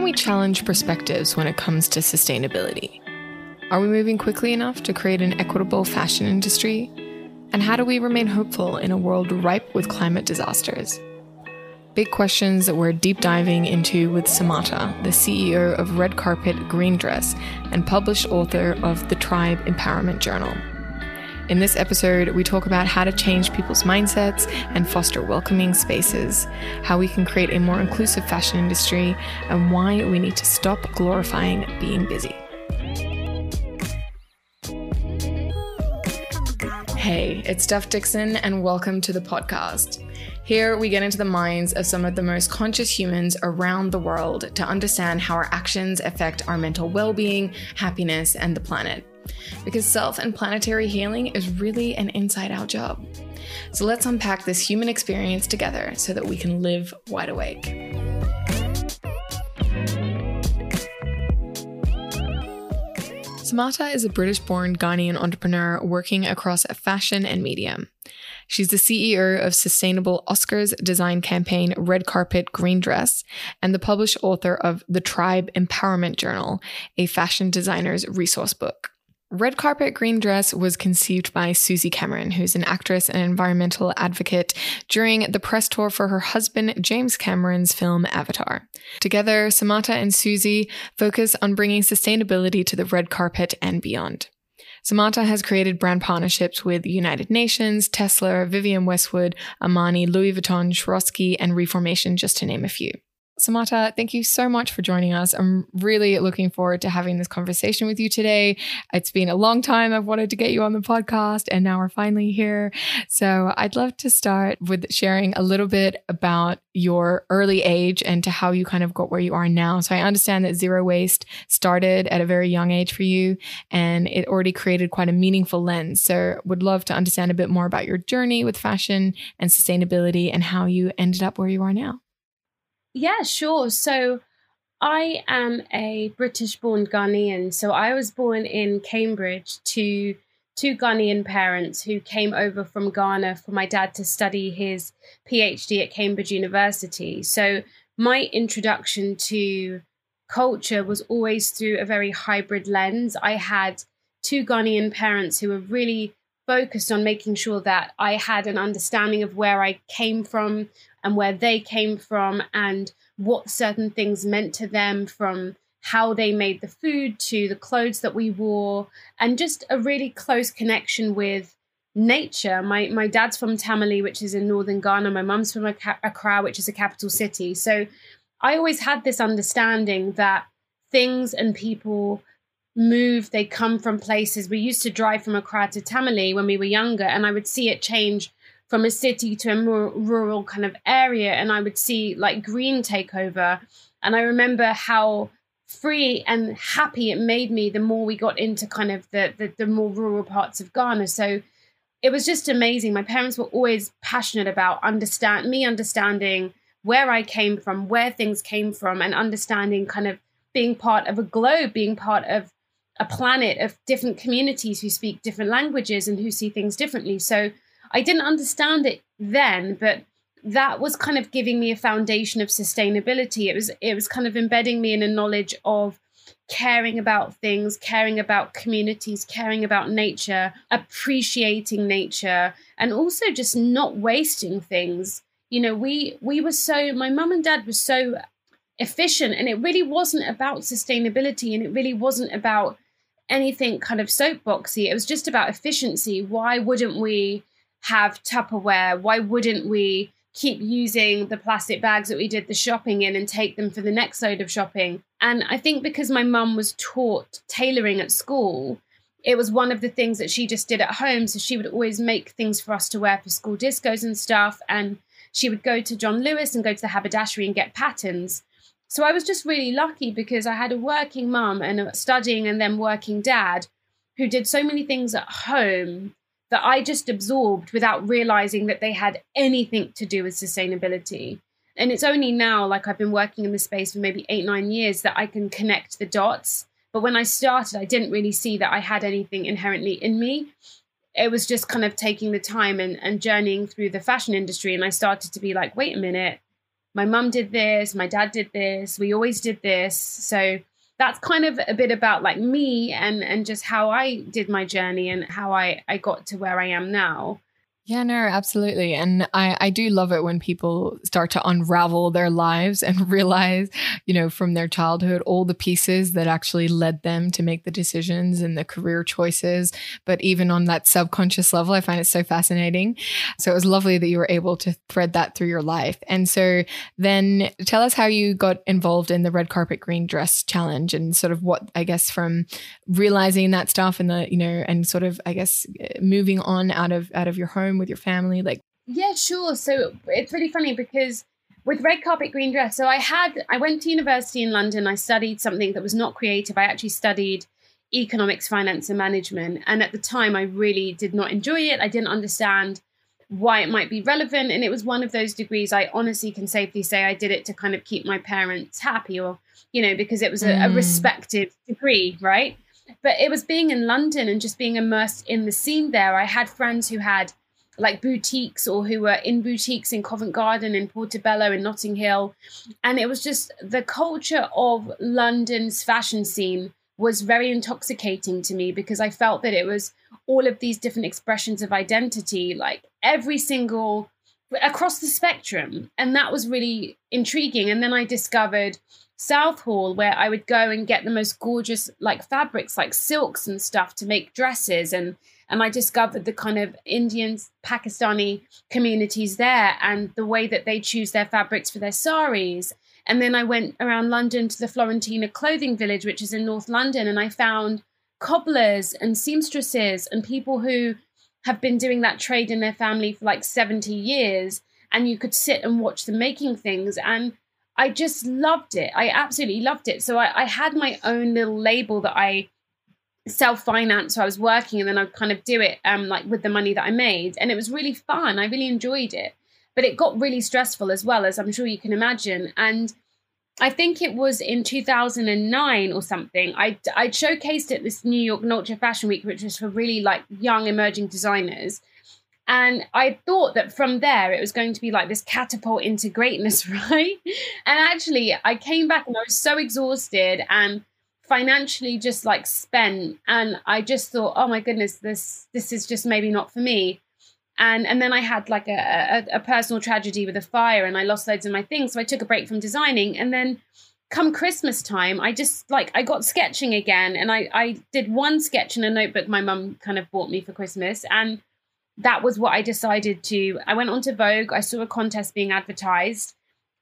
can we challenge perspectives when it comes to sustainability? Are we moving quickly enough to create an equitable fashion industry? And how do we remain hopeful in a world ripe with climate disasters? Big questions that we're deep diving into with Samata, the CEO of Red Carpet Green Dress and published author of the Tribe Empowerment Journal. In this episode, we talk about how to change people's mindsets and foster welcoming spaces, how we can create a more inclusive fashion industry, and why we need to stop glorifying being busy. Hey, it's Steph Dixon, and welcome to the podcast. Here, we get into the minds of some of the most conscious humans around the world to understand how our actions affect our mental well being, happiness, and the planet because self and planetary healing is really an inside out job. So let's unpack this human experience together so that we can live wide awake. Samata is a British born Ghanaian entrepreneur working across fashion and media. She's the CEO of sustainable Oscars design campaign Red Carpet Green Dress and the published author of The Tribe Empowerment Journal, a fashion designer's resource book. Red Carpet Green Dress was conceived by Suzy Cameron, who's an actress and environmental advocate, during the press tour for her husband James Cameron's film Avatar. Together, Samata and Suzy focus on bringing sustainability to the red carpet and beyond. Samata has created brand partnerships with United Nations, Tesla, Vivienne Westwood, Armani, Louis Vuitton, Swarovski, and Reformation, just to name a few. Samata, thank you so much for joining us. I'm really looking forward to having this conversation with you today. It's been a long time I've wanted to get you on the podcast, and now we're finally here. So I'd love to start with sharing a little bit about your early age and to how you kind of got where you are now. So I understand that zero waste started at a very young age for you, and it already created quite a meaningful lens. So would love to understand a bit more about your journey with fashion and sustainability and how you ended up where you are now. Yeah, sure. So I am a British born Ghanaian. So I was born in Cambridge to two Ghanaian parents who came over from Ghana for my dad to study his PhD at Cambridge University. So my introduction to culture was always through a very hybrid lens. I had two Ghanaian parents who were really focused on making sure that I had an understanding of where I came from, and where they came from and what certain things meant to them from how they made the food to the clothes that we wore and just a really close connection with nature. My my dad's from Tamale which is in northern Ghana. My mum's from Accra which is a capital city. So I always had this understanding that things and people move they come from places. We used to drive from Accra to Tamale when we were younger and I would see it change from a city to a more rural kind of area and I would see like green take over. And I remember how free and happy it made me the more we got into kind of the, the, the more rural parts of Ghana. So it was just amazing. My parents were always passionate about understand me understanding where I came from, where things came from, and understanding kind of being part of a globe, being part of a planet of different communities who speak different languages and who see things differently. So I didn't understand it then, but that was kind of giving me a foundation of sustainability. It was it was kind of embedding me in a knowledge of caring about things, caring about communities, caring about nature, appreciating nature, and also just not wasting things. You know, we we were so my mum and dad were so efficient and it really wasn't about sustainability and it really wasn't about anything kind of soapboxy. It was just about efficiency. Why wouldn't we have Tupperware? Why wouldn't we keep using the plastic bags that we did the shopping in and take them for the next load of shopping? And I think because my mum was taught tailoring at school, it was one of the things that she just did at home. So she would always make things for us to wear for school discos and stuff. And she would go to John Lewis and go to the haberdashery and get patterns. So I was just really lucky because I had a working mum and a studying and then working dad who did so many things at home that I just absorbed without realizing that they had anything to do with sustainability. And it's only now, like I've been working in the space for maybe eight, nine years, that I can connect the dots. But when I started, I didn't really see that I had anything inherently in me. It was just kind of taking the time and, and journeying through the fashion industry. And I started to be like, wait a minute, my mum did this, my dad did this, we always did this. So that's kind of a bit about like me and and just how I did my journey and how I I got to where I am now. Yeah, no, absolutely. And I, I do love it when people start to unravel their lives and realize, you know, from their childhood, all the pieces that actually led them to make the decisions and the career choices. But even on that subconscious level, I find it so fascinating. So it was lovely that you were able to thread that through your life. And so then tell us how you got involved in the red carpet green dress challenge and sort of what, I guess, from realizing that stuff and the, you know, and sort of, I guess, moving on out of, out of your home with your family? Like, yeah, sure. So it's really funny because with red carpet green dress, so I had I went to university in London. I studied something that was not creative. I actually studied economics, finance, and management. And at the time, I really did not enjoy it. I didn't understand why it might be relevant. And it was one of those degrees I honestly can safely say I did it to kind of keep my parents happy or, you know, because it was a, mm. a respected degree, right? But it was being in London and just being immersed in the scene there. I had friends who had like boutiques or who were in boutiques in Covent Garden, in Portobello, in Notting Hill. And it was just the culture of London's fashion scene was very intoxicating to me because I felt that it was all of these different expressions of identity, like every single across the spectrum. And that was really intriguing. And then I discovered Southall, where I would go and get the most gorgeous like fabrics, like silks and stuff to make dresses and and I discovered the kind of Indian, Pakistani communities there and the way that they choose their fabrics for their saris. And then I went around London to the Florentina Clothing Village, which is in North London, and I found cobblers and seamstresses and people who have been doing that trade in their family for like 70 years. And you could sit and watch them making things. And I just loved it. I absolutely loved it. So I, I had my own little label that I self finance. So I was working and then I'd kind of do it um, like with the money that I made. And it was really fun. I really enjoyed it. But it got really stressful as well, as I'm sure you can imagine. And I think it was in 2009 or something. I I showcased at this New York Ultra Fashion Week, which was for really like young emerging designers. And I thought that from there it was going to be like this catapult into greatness, right? And actually, I came back and I was so exhausted and financially just like spent and i just thought oh my goodness this this is just maybe not for me. And and then i had like a, a, a personal tragedy with a fire and i lost loads of my things so i took a break from designing and then come christmas time i just like i got sketching again and i i did one sketch in a notebook my mum kind of bought me for christmas and that was what i decided to i went onto vogue i saw a contest being advertised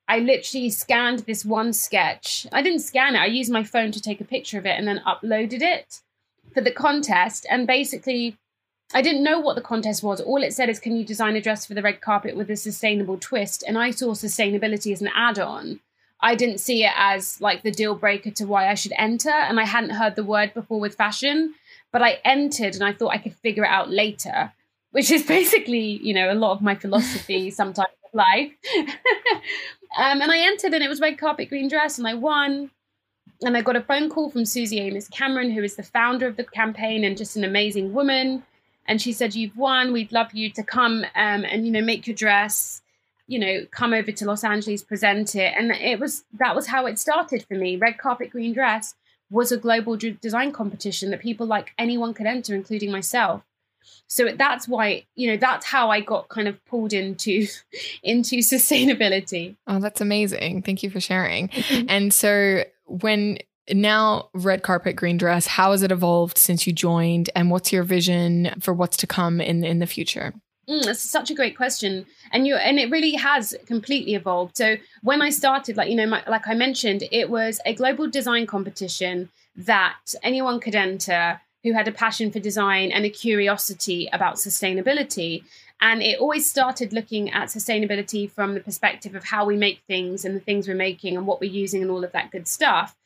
I literally scanned this one sketch. I didn't scan it, I used my phone to take a picture of it and then uploaded it for the contest. And basically, I didn't know what the contest was. All it said is, Can you design a dress for the red carpet with a sustainable twist? And I saw sustainability as an add on. I didn't see it as like the deal breaker to why I should enter. And I hadn't heard the word before with fashion, but I entered and I thought I could figure it out later, which is basically, you know, a lot of my philosophy sometimes of life. Um, and I entered and it was red carpet green dress and I won. And I got a phone call from Suzy Amis Cameron, who is the founder of the campaign and just an amazing woman. And she said, You've won. We'd love you to come um, and, you know, make your dress, you know, come over to Los Angeles, present it. And it was that was how it started for me. Red carpet green dress was a global design competition that people like anyone could enter, including myself so that's why you know that's how i got kind of pulled into into sustainability. Oh that's amazing. Thank you for sharing. Mm-hmm. and so when now red carpet green dress how has it evolved since you joined and what's your vision for what's to come in in the future? Mm, that's such a great question, and you and it really has completely evolved. So when I started, like you know, my, like I mentioned, it was a global design competition that anyone could enter who had a passion for design and a curiosity about sustainability. And it always started looking at sustainability from the perspective of how we make things and the things we're making and what we're using and all of that good stuff.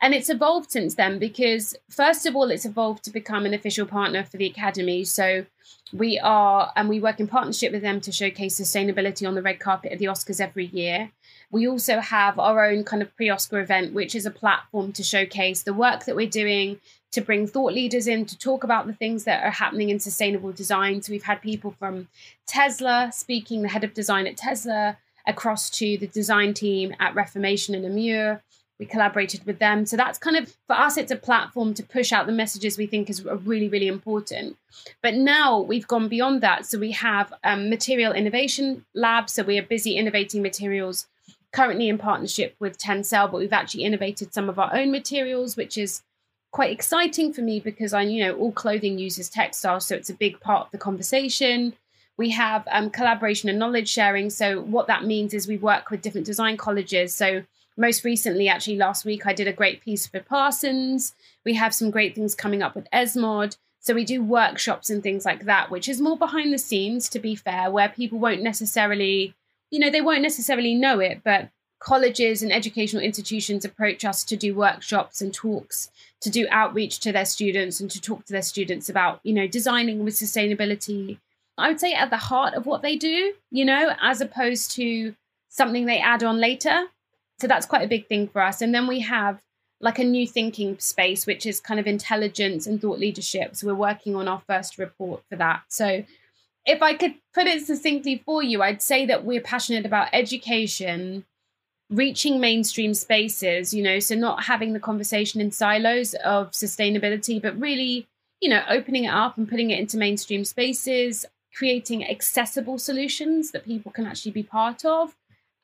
And it's evolved since then because, first of all, it's evolved to become an official partner for the Academy. So we are, and we work in partnership with them to showcase sustainability on the red carpet at the Oscars every year. We also have our own kind of pre Oscar event, which is a platform to showcase the work that we're doing to bring thought leaders in to talk about the things that are happening in sustainable design. So we've had people from Tesla speaking, the head of design at Tesla, across to the design team at Reformation and Amur. We collaborated with them. So that's kind of, for us, it's a platform to push out the messages we think is really, really important. But now we've gone beyond that. So we have um, Material Innovation Lab. So we are busy innovating materials currently in partnership with Tencel, but we've actually innovated some of our own materials, which is quite exciting for me because I, you know, all clothing uses textiles, so it's a big part of the conversation. We have um, collaboration and knowledge sharing. So what that means is we work with different design colleges. So most recently, actually last week, I did a great piece for Parsons. We have some great things coming up with Esmod. So we do workshops and things like that, which is more behind the scenes, to be fair, where people won't necessarily, you know, they won't necessarily know it, but colleges and educational institutions approach us to do workshops and talks to do outreach to their students and to talk to their students about you know designing with sustainability. I would say at the heart of what they do you know as opposed to something they add on later. So that's quite a big thing for us. And then we have like a new thinking space which is kind of intelligence and thought leadership. So we're working on our first report for that. So if i could put it succinctly for you i'd say that we're passionate about education reaching mainstream spaces, you know, so not having the conversation in silos of sustainability, but really, you know, opening it up and putting it into mainstream spaces, creating accessible solutions that people can actually be part of.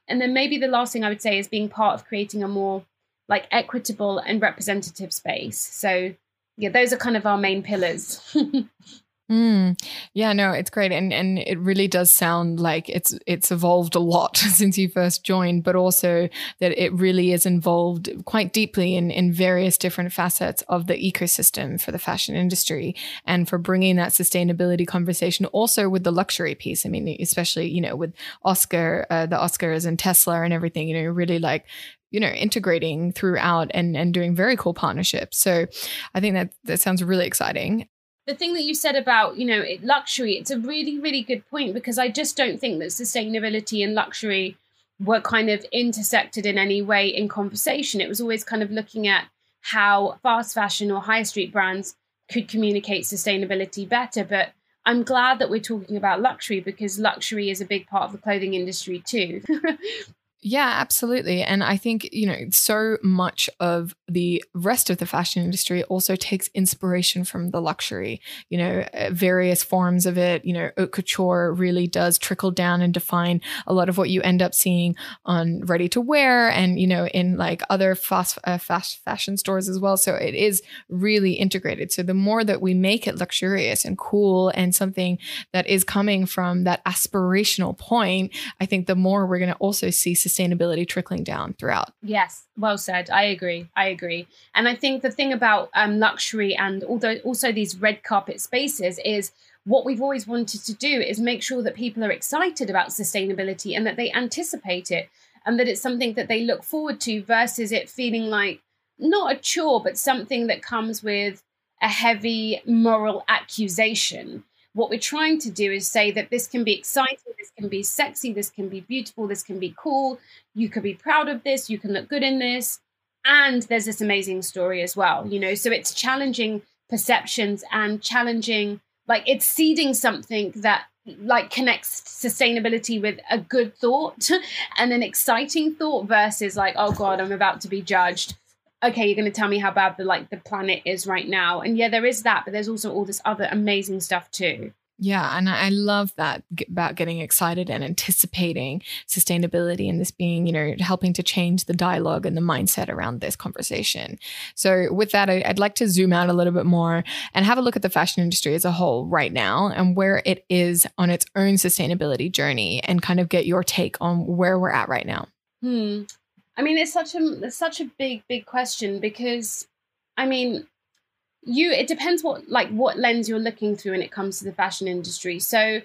And then maybe the last thing I would say is being part of creating a more like equitable and representative space. So yeah, those are kind of our main pillars. Mm. Yeah, no, it's great, and and it really does sound like it's it's evolved a lot since you first joined, but also that it really is involved quite deeply in in various different facets of the ecosystem for the fashion industry, and for bringing that sustainability conversation also with the luxury piece. I mean, especially you know with Oscar, uh, the Oscars and Tesla and everything. You know, really like you know integrating throughout and and doing very cool partnerships so i think that that sounds really exciting the thing that you said about you know luxury it's a really really good point because i just don't think that sustainability and luxury were kind of intersected in any way in conversation. It was always kind of looking at how fast fashion or high street brands could communicate sustainability better. But i'm glad that we're talking about luxury because luxury is a big part of the clothing industry too Yeah, absolutely. And I think, you know, so much of the rest of the fashion industry also takes inspiration from the luxury, you know, uh, various forms of it. You know, haute couture really does trickle down and define a lot of what you end up seeing on ready to wear and, you know, in like other fast, uh, fast fashion stores as well. So it is really integrated. So the more that we make it luxurious and cool and something that is coming from that aspirational point, I think the more we're going to also see sustainability trickling down throughout. Yes, well said. I agree. I agree. And I think the thing about um, luxury and although also these red carpet spaces is what we've always wanted to do is make sure that people are excited about sustainability and that they anticipate it and that it's something that they look forward to versus it feeling like not a chore, but something that comes with a heavy moral accusation what we're trying to do is say that this can be exciting, this can be sexy, this can be beautiful, this can be cool. You could be proud of this, you can look good in this. And there's this amazing story as well, you know. So it's challenging perceptions and challenging, like, it's seeding something that like connects sustainability with a good thought and an exciting thought versus like oh god i'm about to be judged okay, you're going to tell me how bad the like the planet is right now. And yeah, there is that, but there's also all this other amazing stuff too. Yeah, and I love that about getting excited and anticipating sustainability and this being, you know, helping to change the dialogue and the mindset around this conversation. So, with that, I'd like to zoom out a little bit more and have a look at the fashion industry as a whole right now and where it is on its own sustainability journey and kind of get your take on where we're at right now. Hmm. I mean, it's such a it's such a big big question because, I mean, you it depends what like what lens you're looking through when it comes to the fashion industry. So,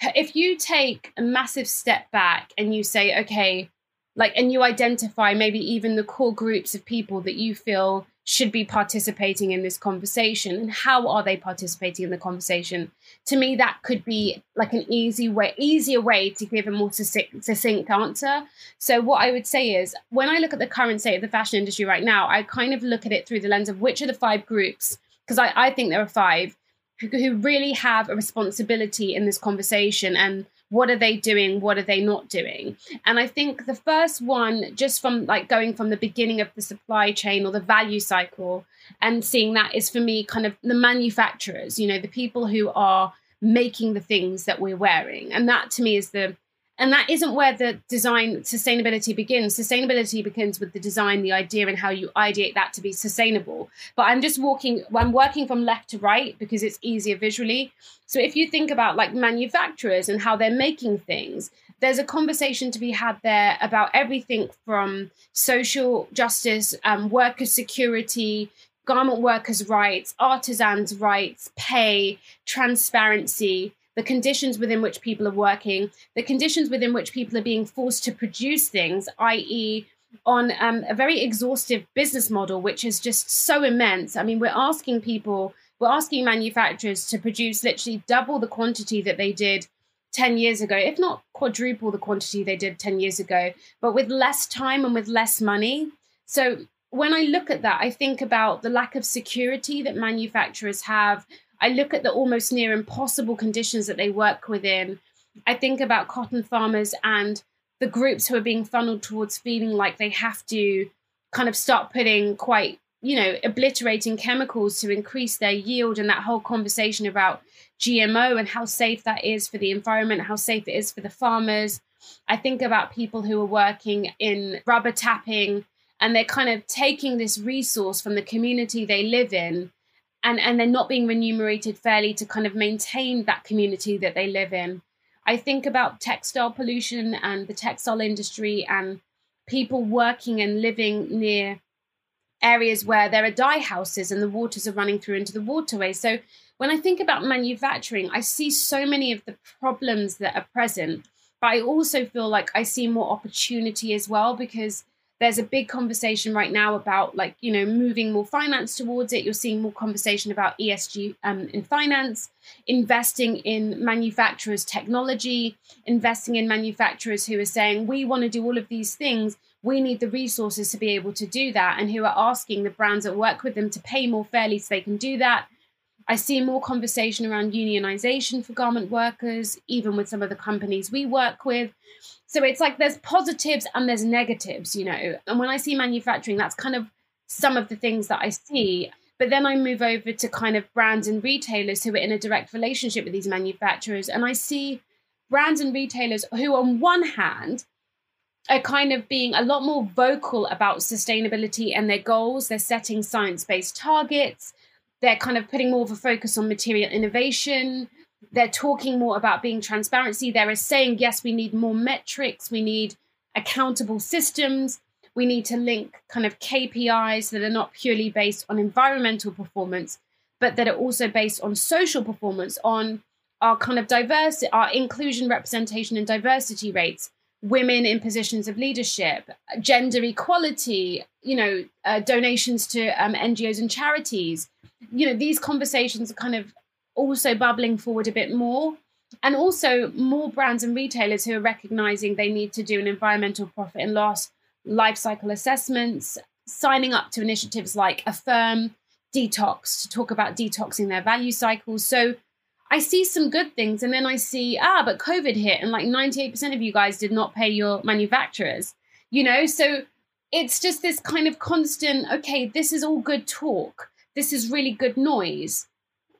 if you take a massive step back and you say, okay, like, and you identify maybe even the core groups of people that you feel should be participating in this conversation and how are they participating in the conversation? To me that could be like an easy way easier way to give a more succinct, answer. So what i would say is when i look at the current state of the fashion industry right now i kind of look at it through the lens of which are the five groups because I, I think there are five who, who really have a responsibility in this conversation and what are they doing? What are they not doing? And i think the first one just from like going from the beginning of the supply chain or the value cycle and seeing that is for me kind of the manufacturers you know the people who are making the things that we're wearing. And that to me is the and that isn't where the design sustainability begins. Sustainability begins with the design the idea and how you ideate that to be sustainable. But i'm just walking i'm working from left to right because it's easier visually. So if you think about like manufacturers and how they're making things there's a conversation to be had there about everything from social justice um, worker security garment workers rights artisans rights pay transparency the conditions within which people are working, the conditions within which people are being forced to produce things, i.e., on um, a very exhaustive business model, which is just so immense. I mean, we're asking people, we're asking manufacturers to produce literally double the quantity that they did 10 years ago, if not quadruple the quantity they did 10 years ago, but with less time and with less money. So when I look at that, I think about the lack of security that manufacturers have I look at the almost near impossible conditions that they work within. I think about cotton farmers and the groups who are being funneled towards feeling like they have to kind of start putting quite, you know, obliterating chemicals to increase their yield and that whole conversation about GMO and how safe that is for the environment, how safe it is for the farmers. I think about people who are working in rubber tapping and they're kind of taking this resource from the community they live in and and they're not being remunerated fairly to kind of maintain that community that they live in. I think about textile pollution and the textile industry and people working and living near areas where there are dye houses and the waters are running through into the waterway. So when i think about manufacturing i see so many of the problems that are present but i also feel like i see more opportunity as well because there's a big conversation right now about like you know moving more finance towards it. You're seeing more conversation about esg um, in finance investing in manufacturers technology investing in manufacturers who are saying we want to do all of these things. We need the resources to be able to do that and who are asking the brands that work with them to pay more fairly so they can do that. I see more conversation around unionization for garment workers, even with some of the companies we work with. So it's like there's positives and there's negatives, you know. And when I see manufacturing, that's kind of some of the things that I see. But then I move over to kind of brands and retailers who are in a direct relationship with these manufacturers. And I see brands and retailers who, on one hand, are kind of being a lot more vocal about sustainability and their goals. They're setting science based targets. They're kind of putting more of a focus on material innovation they're talking more about being transparency. They're saying, yes, we need more metrics, we need accountable systems, we need to link kind of KPIs that are not purely based on environmental performance, but that are also based on social performance, on our kind of diversity, our inclusion, representation, and diversity rates, women in positions of leadership, gender equality, you know, uh, donations to um, NGOs and charities. You know, these conversations are kind of also bubbling forward a bit more. And also more brands and retailers who are recognizing they need to do an environmental profit and loss, life cycle assessments, signing up to initiatives like AFIRM, Detox to talk about detoxing their value cycles. So I see some good things, and then I see, ah, but COVID hit, and like 98% of you guys did not pay your manufacturers, you know? So it's just this kind of constant, okay, this is all good talk. This is really good noise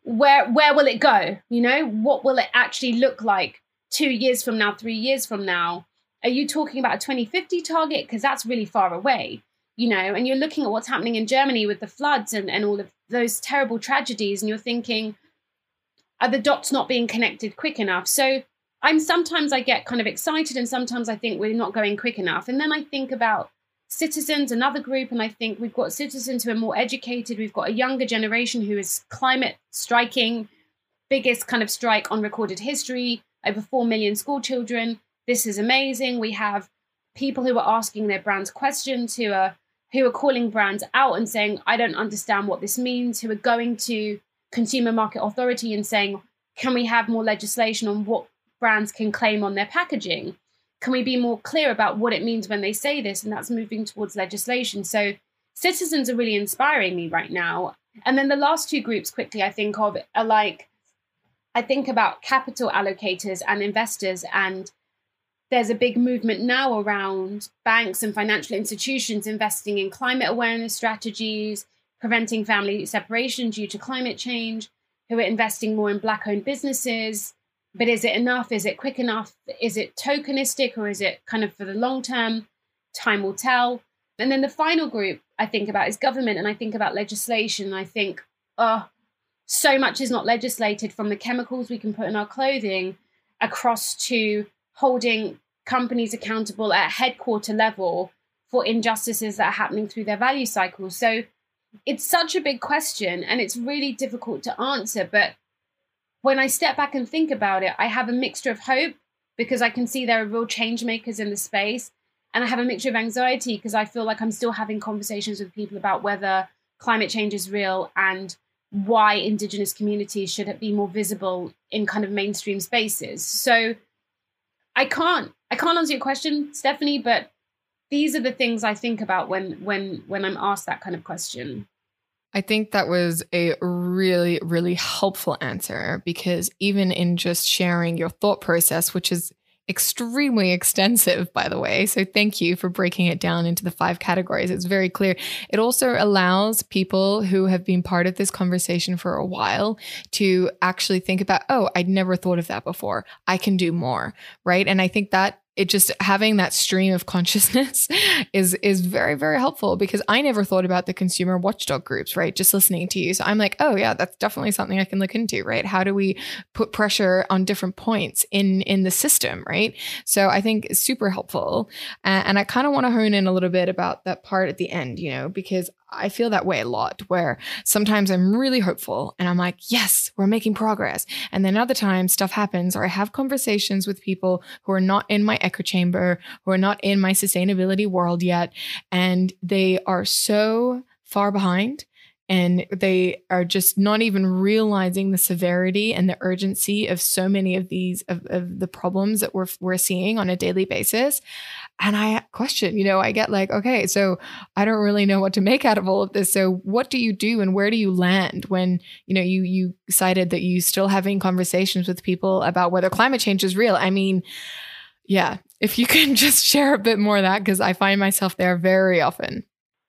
where where will it go? You know what will it actually look like two years from now three years from now? Are you talking about a 2050 target? Because that's really far away you know and you're looking at what's happening in germany with the floods and, and all of those terrible tragedies and you're thinking are the dots not being connected quick enough? So i'm sometimes i get kind of excited and sometimes i think we're not going quick enough. And then i think about citizens, another group, and I think we've got citizens who are more educated. We've got a younger generation who is climate striking, biggest kind of strike on recorded history, over 4 million school children. This is amazing. We have people who are asking their brands questions, who are who are calling brands out and saying, I don't understand what this means, who are going to consumer market authority and saying, can we have more legislation on what brands can claim on their packaging? Can we be more clear about what it means when they say this? And that's moving towards legislation. So citizens are really inspiring me right now. And then the last two groups quickly I think of are like I think about capital allocators and investors, and there's a big movement now around banks and financial institutions investing in climate awareness strategies, preventing family separation due to climate change, who are investing more in black owned businesses. But is it enough? Is it quick enough? Is it tokenistic or is it kind of for the long term? Time will tell. And then the final group I think about is government and I think about legislation. I think, oh, so much is not legislated from the chemicals we can put in our clothing across to holding companies accountable at headquarter level for injustices that are happening through their value cycles. So it's such a big question and it's really difficult to answer. But when I step back and think about it, I have a mixture of hope because I can see there are real change makers in the space. And I have a mixture of anxiety because I feel like I'm still having conversations with people about whether climate change is real and why indigenous communities should be more visible in kind of mainstream spaces. So I can't I can't answer your question, Stephanie, but these are the things I think about when when when I'm asked that kind of question. I think that was a really, really helpful answer because even in just sharing your thought process, which is extremely extensive, by the way. So thank you for breaking it down into the five categories. It's very clear. It also allows people who have been part of this conversation for a while to actually think about, oh, I'd never thought of that before. I can do more. Right. And I think that it just having that stream of consciousness is is very very helpful because I never thought about the consumer watchdog groups, right? Just listening to you. So I'm like, "Oh yeah, that's definitely something I can look into, right? How do we put pressure on different points in in the system, right?" So I think it's super helpful. Uh, and I kind of want to hone in a little bit about that part at the end, you know, because I feel that way a lot where sometimes I'm really hopeful and I'm like, yes, we're making progress. And then other times stuff happens or I have conversations with people who are not in my echo chamber, who are not in my sustainability world yet. And they are so far behind and they are just not even realizing the severity and the urgency of so many of these of, of, the problems that we're we're seeing on a daily basis and i question you know i get like okay so i don't really know what to make out of all of this so what do you do and where do you land when you know you you cited that you still having conversations with people about whether climate change is real? I mean yeah if you can just share a bit more of that because i find myself there very often.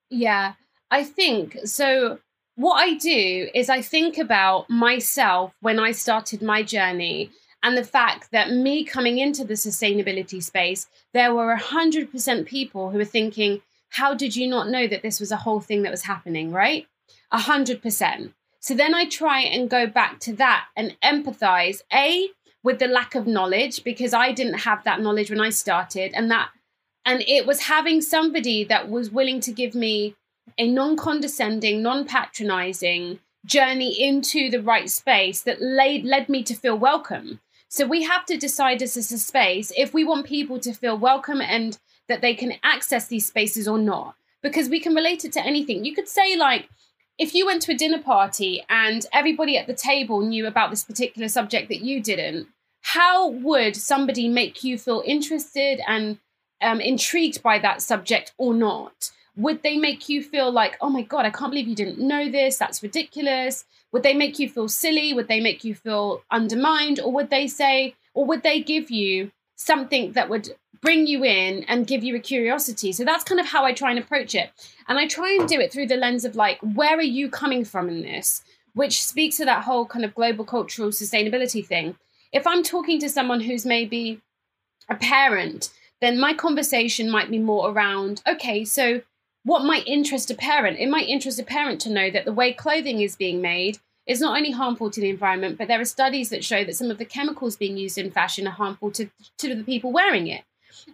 Yeah I think so what I do is I think about myself when I started my journey and the fact that me coming into the sustainability space, there were 100% people who were thinking, how did you not know that this was a whole thing that was happening, right? 100%. So then I try and go back to that and empathize, A, with the lack of knowledge, because I didn't have that knowledge when I started. And that, and it was having somebody that was willing to give me a non condescending, non patronizing journey into the right space that laid, led me to feel welcome. So we have to decide as a space if we want people to feel welcome and that they can access these spaces or not, because we can relate it to anything. You could say, like, if you went to a dinner party and everybody at the table knew about this particular subject that you didn't, how would somebody make you feel interested and um, intrigued by that subject or not? Would they make you feel like, oh my God, I can't believe you didn't know this? That's ridiculous. Would they make you feel silly? Would they make you feel undermined? Or would they say, or would they give you something that would bring you in and give you a curiosity? So that's kind of how I try and approach it. And I try and do it through the lens of like, where are you coming from in this? Which speaks to that whole kind of global cultural sustainability thing. If I'm talking to someone who's maybe a parent, then my conversation might be more around, okay, so what might interest a parent? It might interest a parent to know that the way clothing is being made is not only harmful to the environment, but there are studies that show that some of the chemicals being used in fashion are harmful to, to the people wearing it.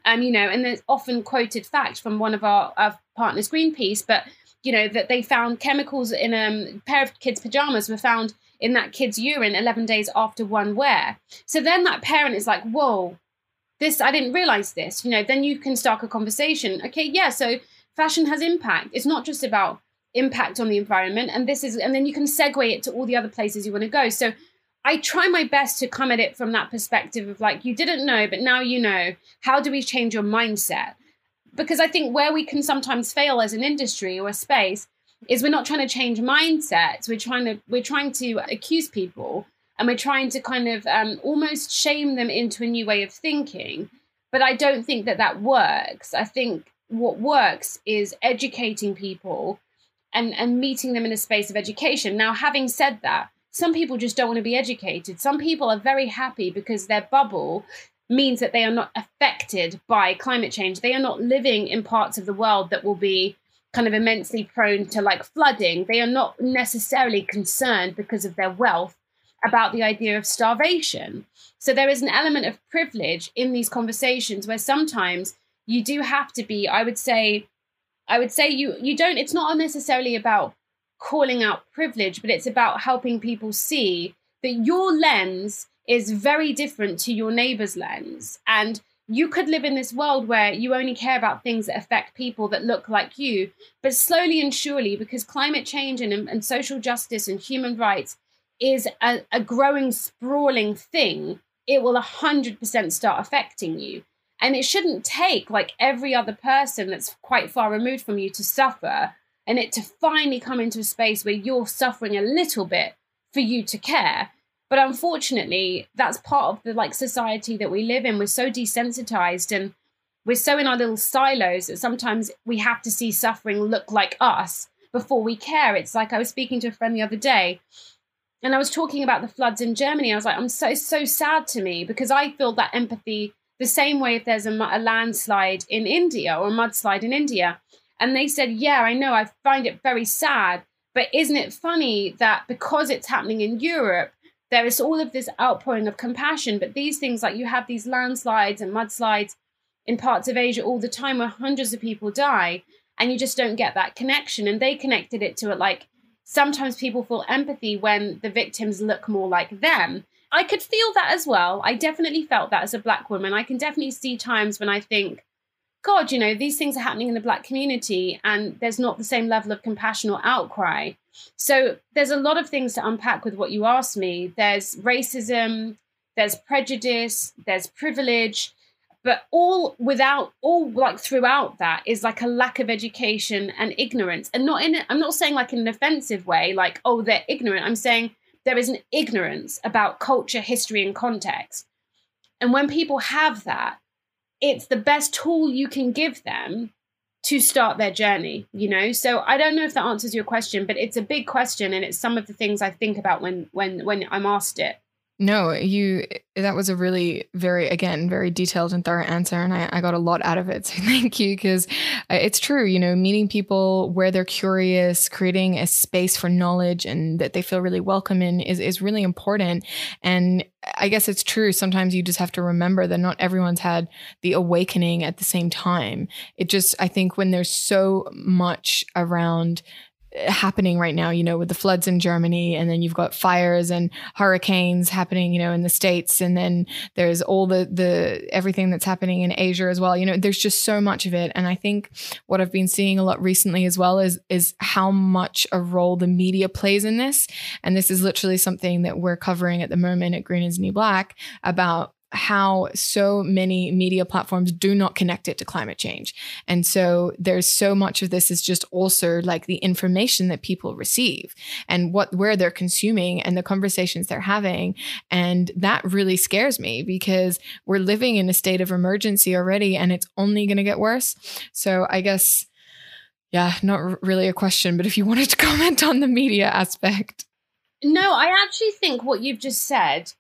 Um, you know, and there's often quoted fact from one of our, our partners, Greenpeace, but you know that they found chemicals in um, a pair of kids' pajamas were found in that kid's urine 11 days after one wear. So then that parent is like, whoa, this I didn't realize this. You know, then you can start a conversation. Okay, yeah, so fashion has impact. It's not just about impact on the environment. And this is, and then you can segue it to all the other places you want to go. So I try my best to come at it from that perspective of like, you didn't know, but now you know. How do we change your mindset? Because I think where we can sometimes fail as an industry or a space is we're not trying to change mindsets. We're trying to we're trying to accuse people and we're trying to kind of um, almost shame them into a new way of thinking. But I don't think that that works. I think what works is educating people and, and meeting them in a space of education. Now, having said that, some people just don't want to be educated. Some people are very happy because their bubble means that they are not affected by climate change. They are not living in parts of the world that will be kind of immensely prone to like flooding. They are not necessarily concerned because of their wealth about the idea of starvation. So there is an element of privilege in these conversations where sometimes you do have to be, I would say, I would say you you don't it's not necessarily about calling out privilege, but it's about helping people see that your lens is very different to your neighbor's lens. And you could live in this world where you only care about things that affect people that look like you. But slowly and surely, because climate change and, and social justice and human rights is a, a growing, sprawling thing, it will 100% start affecting you. And it shouldn't take like every other person that's quite far removed from you to suffer and it to finally come into a space where you're suffering a little bit for you to care. But unfortunately, that's part of the like society that we live in. We're so desensitized and we're so in our little silos that sometimes we have to see suffering look like us before we care. It's like I was speaking to a friend the other day and I was talking about the floods in Germany. I was like, I'm so, so sad to me because I feel that empathy the same way if there's a, a landslide in India or a mudslide in India. And they said, Yeah, I know, I find it very sad. But isn't it funny that because it's happening in Europe, there is all of this outpouring of compassion? But these things, like you have these landslides and mudslides in parts of Asia all the time where hundreds of people die, and you just don't get that connection. And they connected it to it like sometimes people feel empathy when the victims look more like them. I could feel that as well. I definitely felt that as a black woman. I can definitely see times when I think, God, you know, these things are happening in the black community and there's not the same level of compassion or outcry. So there's a lot of things to unpack with what you asked me. There's racism, there's prejudice, there's privilege, but all without all like throughout that is like a lack of education and ignorance. And not in I'm not saying like in an offensive way, like, oh, they're ignorant. I'm saying there is an ignorance about culture, history, and context. And when people have that, it's the best tool you can give them to start their journey you know so i don't know if that answers your question but it's a big question and it's some of the things i think about when when when i'm asked it no, you, that was a really very, again, very detailed and thorough answer. And I, I got a lot out of it. So thank you. Because uh, it's true, you know, meeting people where they're curious, creating a space for knowledge and that they feel really welcome in is, is really important. And I guess it's true. Sometimes you just have to remember that not everyone's had the awakening at the same time. It just, I think when there's so much around happening right now, you know, with the floods in Germany, and then you've got fires and hurricanes happening, you know, in the States, and then there's all the the everything that's happening in Asia as well. You know, there's just so much of it. And I think what I've been seeing a lot recently as well is is how much a role the media plays in this. And this is literally something that we're covering at the moment at Green is New Black about how so many media platforms do not connect it to climate change. And so there's so much of this is just also like the information that people receive and what where they're consuming and the conversations they're having. And that really scares me because we're living in a state of emergency already and it's only going to get worse. So I guess yeah, not really a question, but if you wanted to comment on the media aspect. No, I actually think what you've just said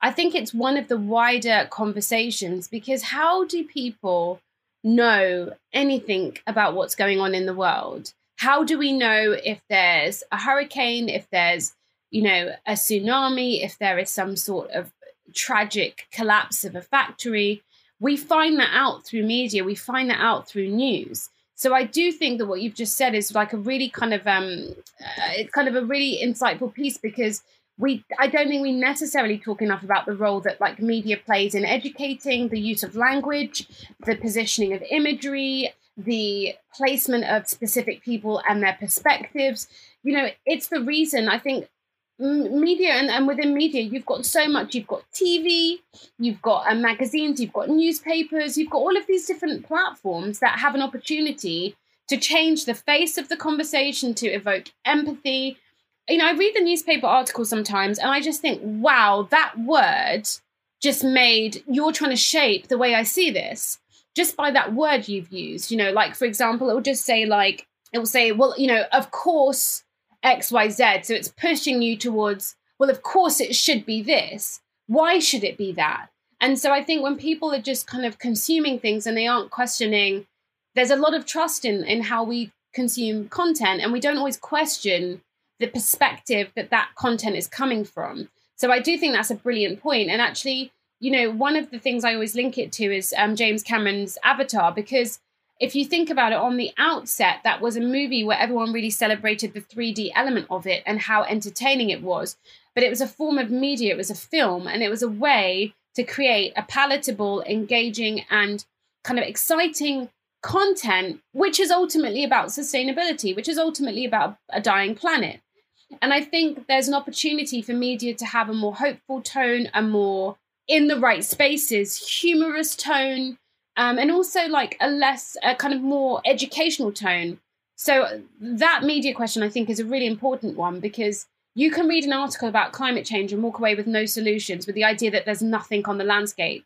I think it's one of the wider conversations because how do people know anything about what's going on in the world? How do we know if there's a hurricane, if there's, you know, a tsunami, if there is some sort of tragic collapse of a factory? We find that out through media, we find that out through news. So I do think that what you've just said is like a really kind of um, uh, it's kind of a really insightful piece because we I don't think we necessarily talk enough about the role that like media plays in educating the use of language, the positioning of imagery, the placement of specific people and their perspectives. You know, it's the reason I think media and, and within media you've got so much you've got tv you've got uh, magazines you've got newspapers you've got all of these different platforms that have an opportunity to change the face of the conversation to evoke empathy you know, I read the newspaper articles sometimes and I just think, wow, that word just made you're trying to shape the way I see this just by that word you've used. You know, like for example, it will just say like it will say, well, you know, of course X Y Z. So it's pushing you towards, well, of course it should be this. Why should it be that? And so I think when people are just kind of consuming things and they aren't questioning, there's a lot of trust in in how we consume content, and we don't always question the perspective that that content is coming from. So I do think that's a brilliant point. And actually, you know, one of the things I always link it to is um, James Cameron's Avatar, because if you think about it on the outset, that was a movie where everyone really celebrated the 3D element of it and how entertaining it was. But it was a form of media, it was a film, and it was a way to create a palatable, engaging, and kind of exciting content, which is ultimately about sustainability, which is ultimately about a dying planet. And I think there's an opportunity for media to have a more hopeful tone, a more in the right spaces, humorous tone, um, and also like a less, a kind of more educational tone. So that media question, I think, is a really important one because you can read an article about climate change and walk away with no solutions, with the idea that there's nothing on the landscape.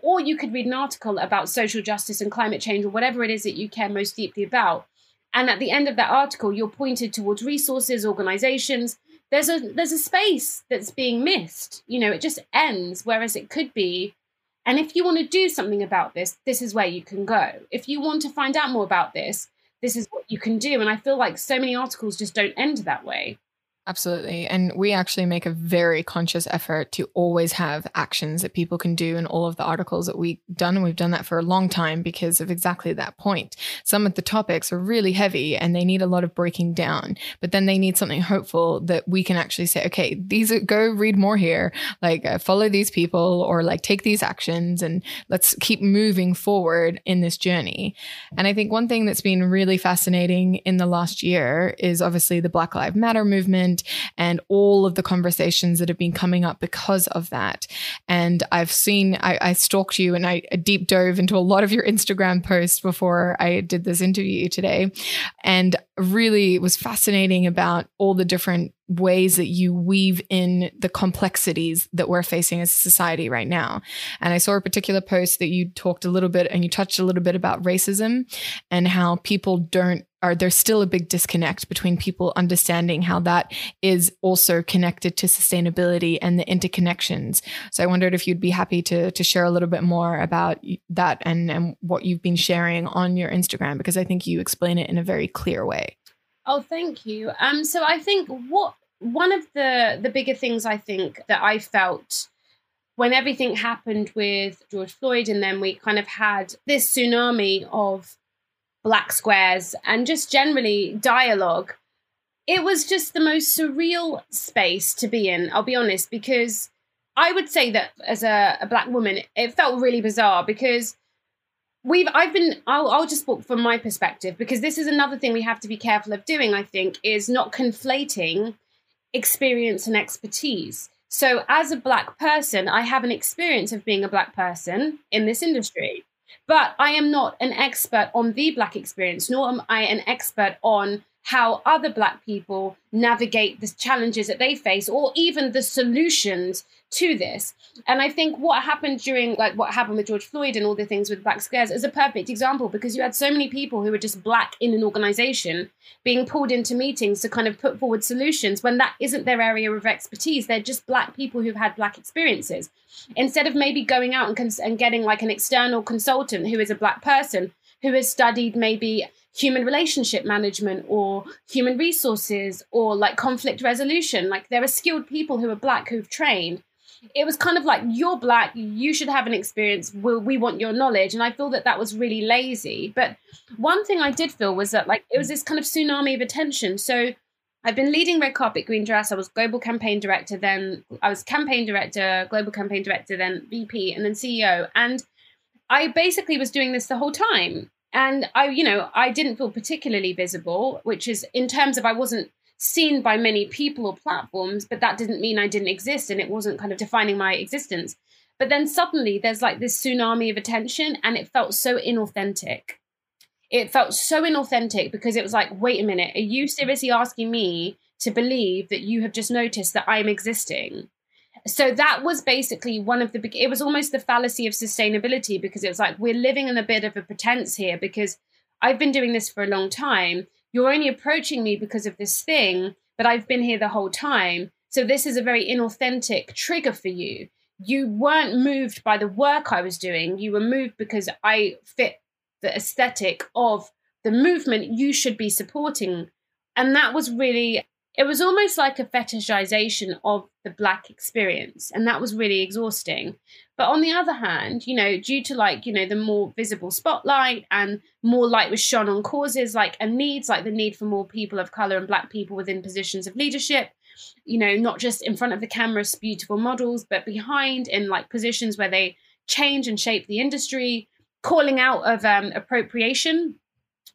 Or you could read an article about social justice and climate change or whatever it is that you care most deeply about and at the end of that article you're pointed towards resources organizations. There's a there's a space that's being missed. You know it just ends whereas it could be. And if you want to do something about this this is where you can go. If you want to find out more about this this is what you can do. And i feel like so many articles just don't end that way Absolutely. And we actually make a very conscious effort to always have actions that people can do in all of the articles that we've done. And we've done that for a long time because of exactly that point. Some of the topics are really heavy and they need a lot of breaking down, but then they need something hopeful that we can actually say, okay, these are, go read more here, like uh, follow these people or like take these actions and let's keep moving forward in this journey. And I think one thing that's been really fascinating in the last year is obviously the Black Lives Matter movement and all of the conversations that have been coming up because of that. And I've seen, I, I stalked you and I deep dove into a lot of your Instagram posts before I did this interview today. And really was fascinating about all the different ways that you weave in the complexities that we're facing as a society right now. And I saw a particular post that you talked a little bit and you touched a little bit about racism and how people don't are there's still a big disconnect between people understanding how that is also connected to sustainability and the interconnections. So I wondered if you'd be happy to to share a little bit more about that and and what you've been sharing on your Instagram because I think you explain it in a very clear way. Oh, thank you. Um so I think what one of the the bigger things I think that I felt when everything happened with George Floyd and then we kind of had this tsunami of black squares, and just generally dialogue. It was just the most surreal space to be in, I'll be honest, because I would say that as a, a black woman, it felt really bizarre because we've I've been I'll, I'll just talk from my perspective because this is another thing we have to be careful of doing, I think, is not conflating experience and expertise. So as a black person, I have an experience of being a black person in this industry. But I am not an expert on the Black experience, nor am I an expert on how other Black people navigate the challenges that they face or even the solutions to this. And I think what happened during, like what happened with George Floyd and all the things with Black Squares is a perfect example because you had so many people who were just Black in an organization being pulled into meetings to kind of put forward solutions when that isn't their area of expertise. They're just Black people who've had Black experiences. Instead of maybe going out and, cons- and getting like an external consultant who is a Black person who has studied maybe human relationship management or human resources or like conflict resolution. Like there are skilled people who are black who've trained. It was kind of like you're black, you should have an experience. we we want your knowledge, and I feel that that was really lazy. But one thing I did feel was that like it was this kind of tsunami of attention. So I've been leading Red Carpet Green Dress. I was global campaign director, then I was campaign director, global campaign director, then VP, and then CEO. And I basically was doing this the whole time and i you know i didn't feel particularly visible which is in terms of i wasn't seen by many people or platforms but that didn't mean i didn't exist and it wasn't kind of defining my existence but then suddenly there's like this tsunami of attention and it felt so inauthentic it felt so inauthentic because it was like, wait a minute, are you seriously asking me to believe that you have just noticed that I'm existing? So that was basically one of the big, it was almost the fallacy of sustainability because it was like, we're living in a bit of a pretense here because I've been doing this for a long time. You're only approaching me because of this thing, but I've been here the whole time. So this is a very inauthentic trigger for you. You weren't moved by the work I was doing. You were moved because I fit the aesthetic of the movement you should be supporting. And that was really, it was almost like a fetishization of the Black experience. And that was really exhausting. But on the other hand, you know, due to like, you know, the more visible spotlight and more light was shone on causes like and needs, like the need for more people of color and Black people within positions of leadership, you know, not just in front of the camera, beautiful models, but behind in like positions where they change and shape the industry calling out of um, appropriation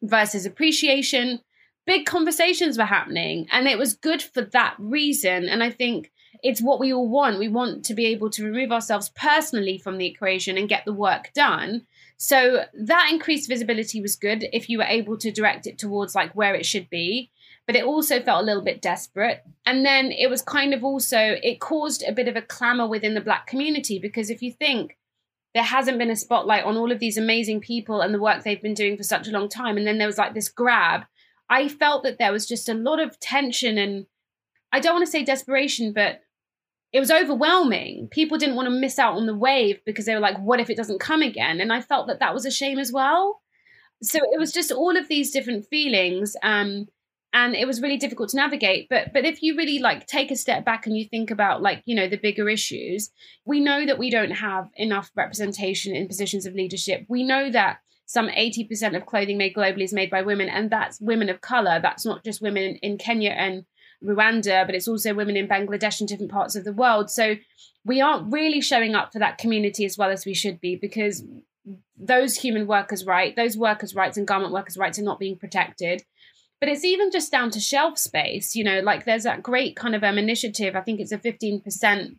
versus appreciation. Big conversations were happening, and it was good for that reason. And I think it's what we all want. We want to be able to remove ourselves personally from the equation and get the work done. So that increased visibility was good if you were able to direct it towards like where it should be. But it also felt a little bit desperate. And then it was kind of also, it caused a bit of a clamor within the Black community because if you think there hasn't been a spotlight on all of these amazing people and the work they've been doing for such a long time. And then there was like this grab. I felt that there was just a lot of tension and I don't want to say desperation, but it was overwhelming. People didn't want to miss out on the wave because they were like, what if it doesn't come again? And I felt that that was a shame as well. So it was just all of these different feelings. Um, and it was really difficult to navigate but but if you really like take a step back and you think about like you know the bigger issues we know that we don't have enough representation in positions of leadership we know that some 80% of clothing made globally is made by women and that's women of color. That's not just women in Kenya and Rwanda but it's also women in Bangladesh and different parts of the world. So we aren't really showing up for that community as well as we should be because those human workers' rights, those workers' rights and garment workers' rights are not being protected. But it's even just down to shelf space you know like there's that great kind of um, initiative i think it's a 15%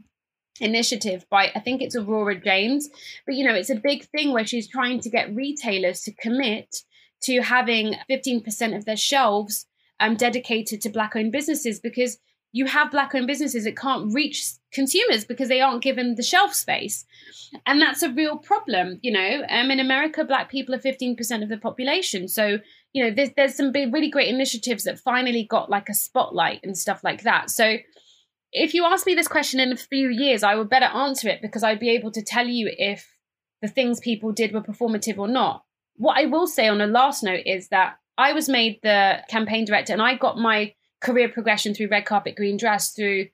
initiative by i think it's aurora james but you know it's a big thing where she's trying to get retailers to commit to having 15% of their shelves um, dedicated to black owned businesses because you have black owned businesses that can't reach consumers because they aren't given the shelf space. And that's a real problem you know um, in america black people are 15% of the population. So you know there's, there's some big, really great initiatives that finally got like a spotlight and stuff like that. So if you ask me this question in a few years i would better answer it because i'd be able to tell you if the things people did were performative or not what i will say on a last note is that i was made the campaign director and i got my career progression through red carpet green dress through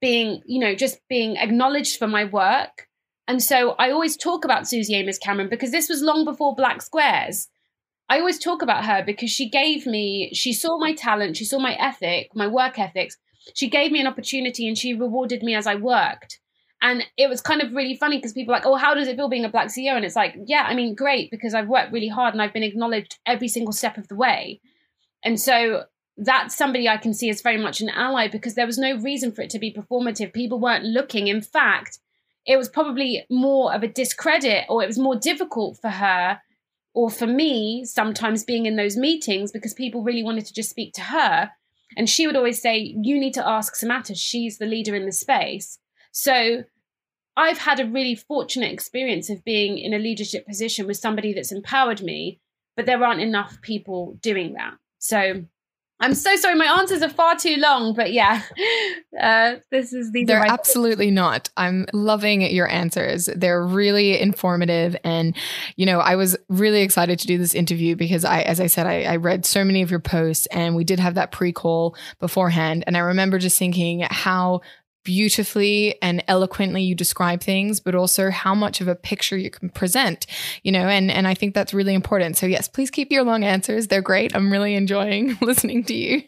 being you know just being acknowledged for my work and so i always talk about Suzy Amis Cameron because this was long before black squares I always talk about her because she gave me, she saw my talent, she saw my ethic, my work ethics. She gave me an opportunity and she rewarded me as I worked. And it was kind of really funny because people like, oh, how does it feel being a black CEO? And it's like, yeah, I mean, great, because I've worked really hard and I've been acknowledged every single step of the way. And so that's somebody I can see as very much an ally because there was no reason for it to be performative. People weren't looking. In fact, it was probably more of a discredit or it was more difficult for her or for me, sometimes being in those meetings because people really wanted to just speak to her. And she would always say, You need to ask Samata. She's the leader in the space. So I've had a really fortunate experience of being in a leadership position with somebody that's empowered me, but there aren't enough people doing that. So I'm so sorry. My answers are far too long, but yeah, uh, this is these. They're absolutely not. I'm loving your answers. They're really informative, and you know, I was really excited to do this interview because I, as I said, I, I read so many of your posts, and we did have that pre-call beforehand, and I remember just thinking how beautifully and eloquently you describe things but also how much of a picture you can present you know and and I think that's really important so yes please keep your long answers they're great I'm really enjoying listening to you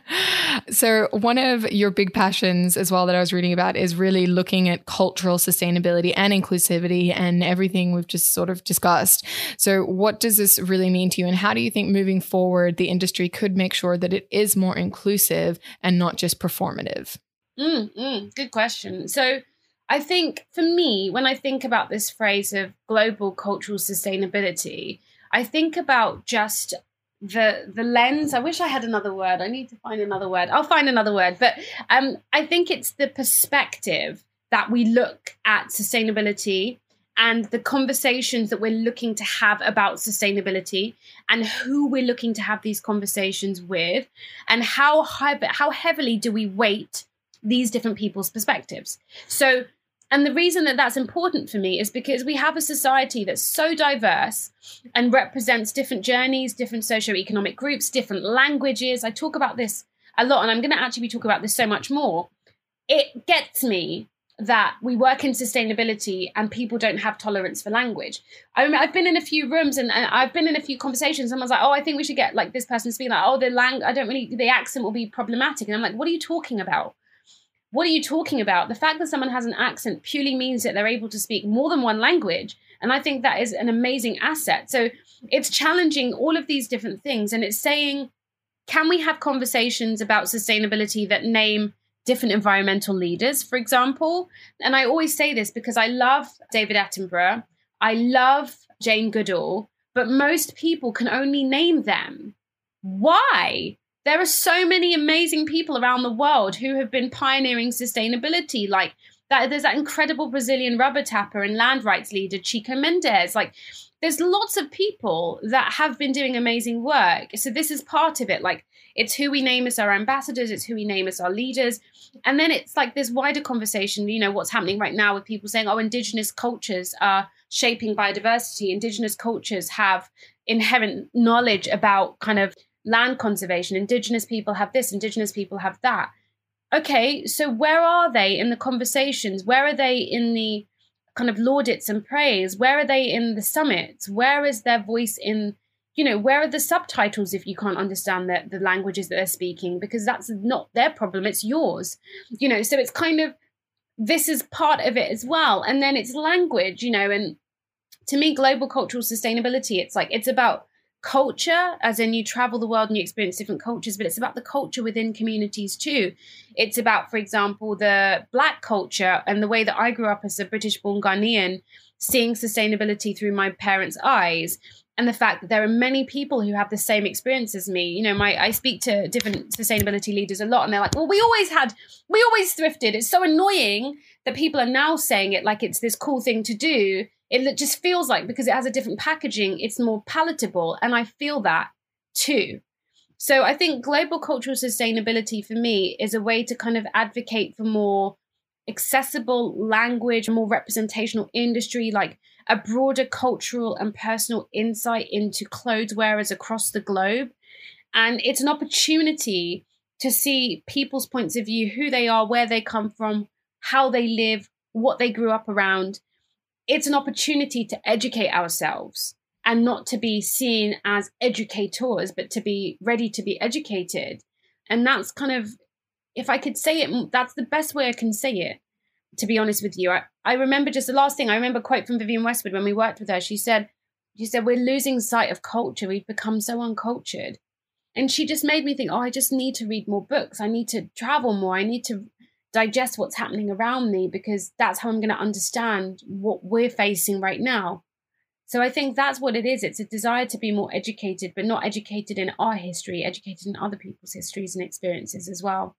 so one of your big passions as well that I was reading about is really looking at cultural sustainability and inclusivity and everything we've just sort of discussed. So what does this really mean to you and how do you think moving forward the industry could make sure that it is more inclusive and not just performative? Mm, mm, good question. So, I think for me, when I think about this phrase of global cultural sustainability, I think about just the the lens. I wish i had another word. I need to find another word. I'll find another word. But um i think it's the perspective that we look at sustainability and the conversations that we're looking to have about sustainability and who we're looking to have these conversations with and how high how heavily do we weight these different people's perspectives so and the reason that that's important for me is because we have a society that's so diverse and represents different journeys, different socioeconomic groups, different languages. I talk about this a lot, and I'm going to actually be talking about this so much more. It gets me that we work in sustainability and people don't have tolerance for language. I mean, I've been in a few rooms and, and, I've been in a few conversations. Someone's like, "Oh, I think we should get like this person speaking like, oh, the lang, I don't really, the accent will be problematic." And I'm like, "What are you talking about? What are you talking about? The fact that someone has an accent purely means that they're able to speak more than one language. And I think that is an amazing asset. So it's challenging all of these different things. And it's saying, can we have conversations about sustainability that name different environmental leaders, for example? And I always say this because I love David Attenborough, I love Jane Goodall, but most people can only name them. Why? There are so many amazing people around the world who have been pioneering sustainability, like that. There's that incredible Brazilian rubber tapper and land rights leader Chico Mendes. Like, there's lots of people that have been doing amazing work. So this is part of it. Like, it's who we name as our ambassadors, it's who we name as our leaders. And then it's like this wider conversation, you know, what's happening right now with people saying, oh, indigenous cultures are shaping biodiversity. Indigenous cultures have inherent knowledge about kind of land conservation, indigenous people have this, indigenous people have that. Okay, so where are they in the conversations? Where are they in the kind of laudits and praise? Where are they in the summits? Where is their voice in, you know, where are the subtitles if you can't understand the, the languages that they're speaking? Because that's not their problem, it's yours. You know, so it's kind of this is part of it as well. And then it's language, you know, and to me, global cultural sustainability, it's like it's about culture, as in you travel the world and you experience different cultures, but it's about the culture within communities too. It's about, for example, the Black culture and the way that I grew up as a British born Ghanaian, seeing sustainability through my parents' eyes. And the fact that there are many people who have the same experience as me. You know, my I speak to different sustainability leaders a lot, and they're like, "Well, we always had, we always thrifted. It's so annoying that people are now saying it like it's this cool thing to do it just feels like because it has a different packaging, it's more palatable. And I feel that too. So I think global cultural sustainability for me is a way to kind of advocate for more accessible language, more representational industry, like a broader cultural and personal insight into clothes wearers across the globe. And it's an opportunity to see people's points of view, who they are, where they come from, how they live, what they grew up around, it's an opportunity to educate ourselves and not to be seen as educators, but to be ready to be educated. And that's kind of, if I could say it, that's the best way I can say it, to be honest with you. I, I remember just the last thing, I remember quote from Vivienne Westwood when we worked with her. She said, she said, we're losing sight of culture. We've become so uncultured. And she just made me think, oh, I just need to read more books. I need to travel more. I need to digest what's happening around me because that's how I'm going to understand what we're facing right now. So I think that's what it is. It's a desire to be more educated, but not educated in our history, educated in other people's histories and experiences as well.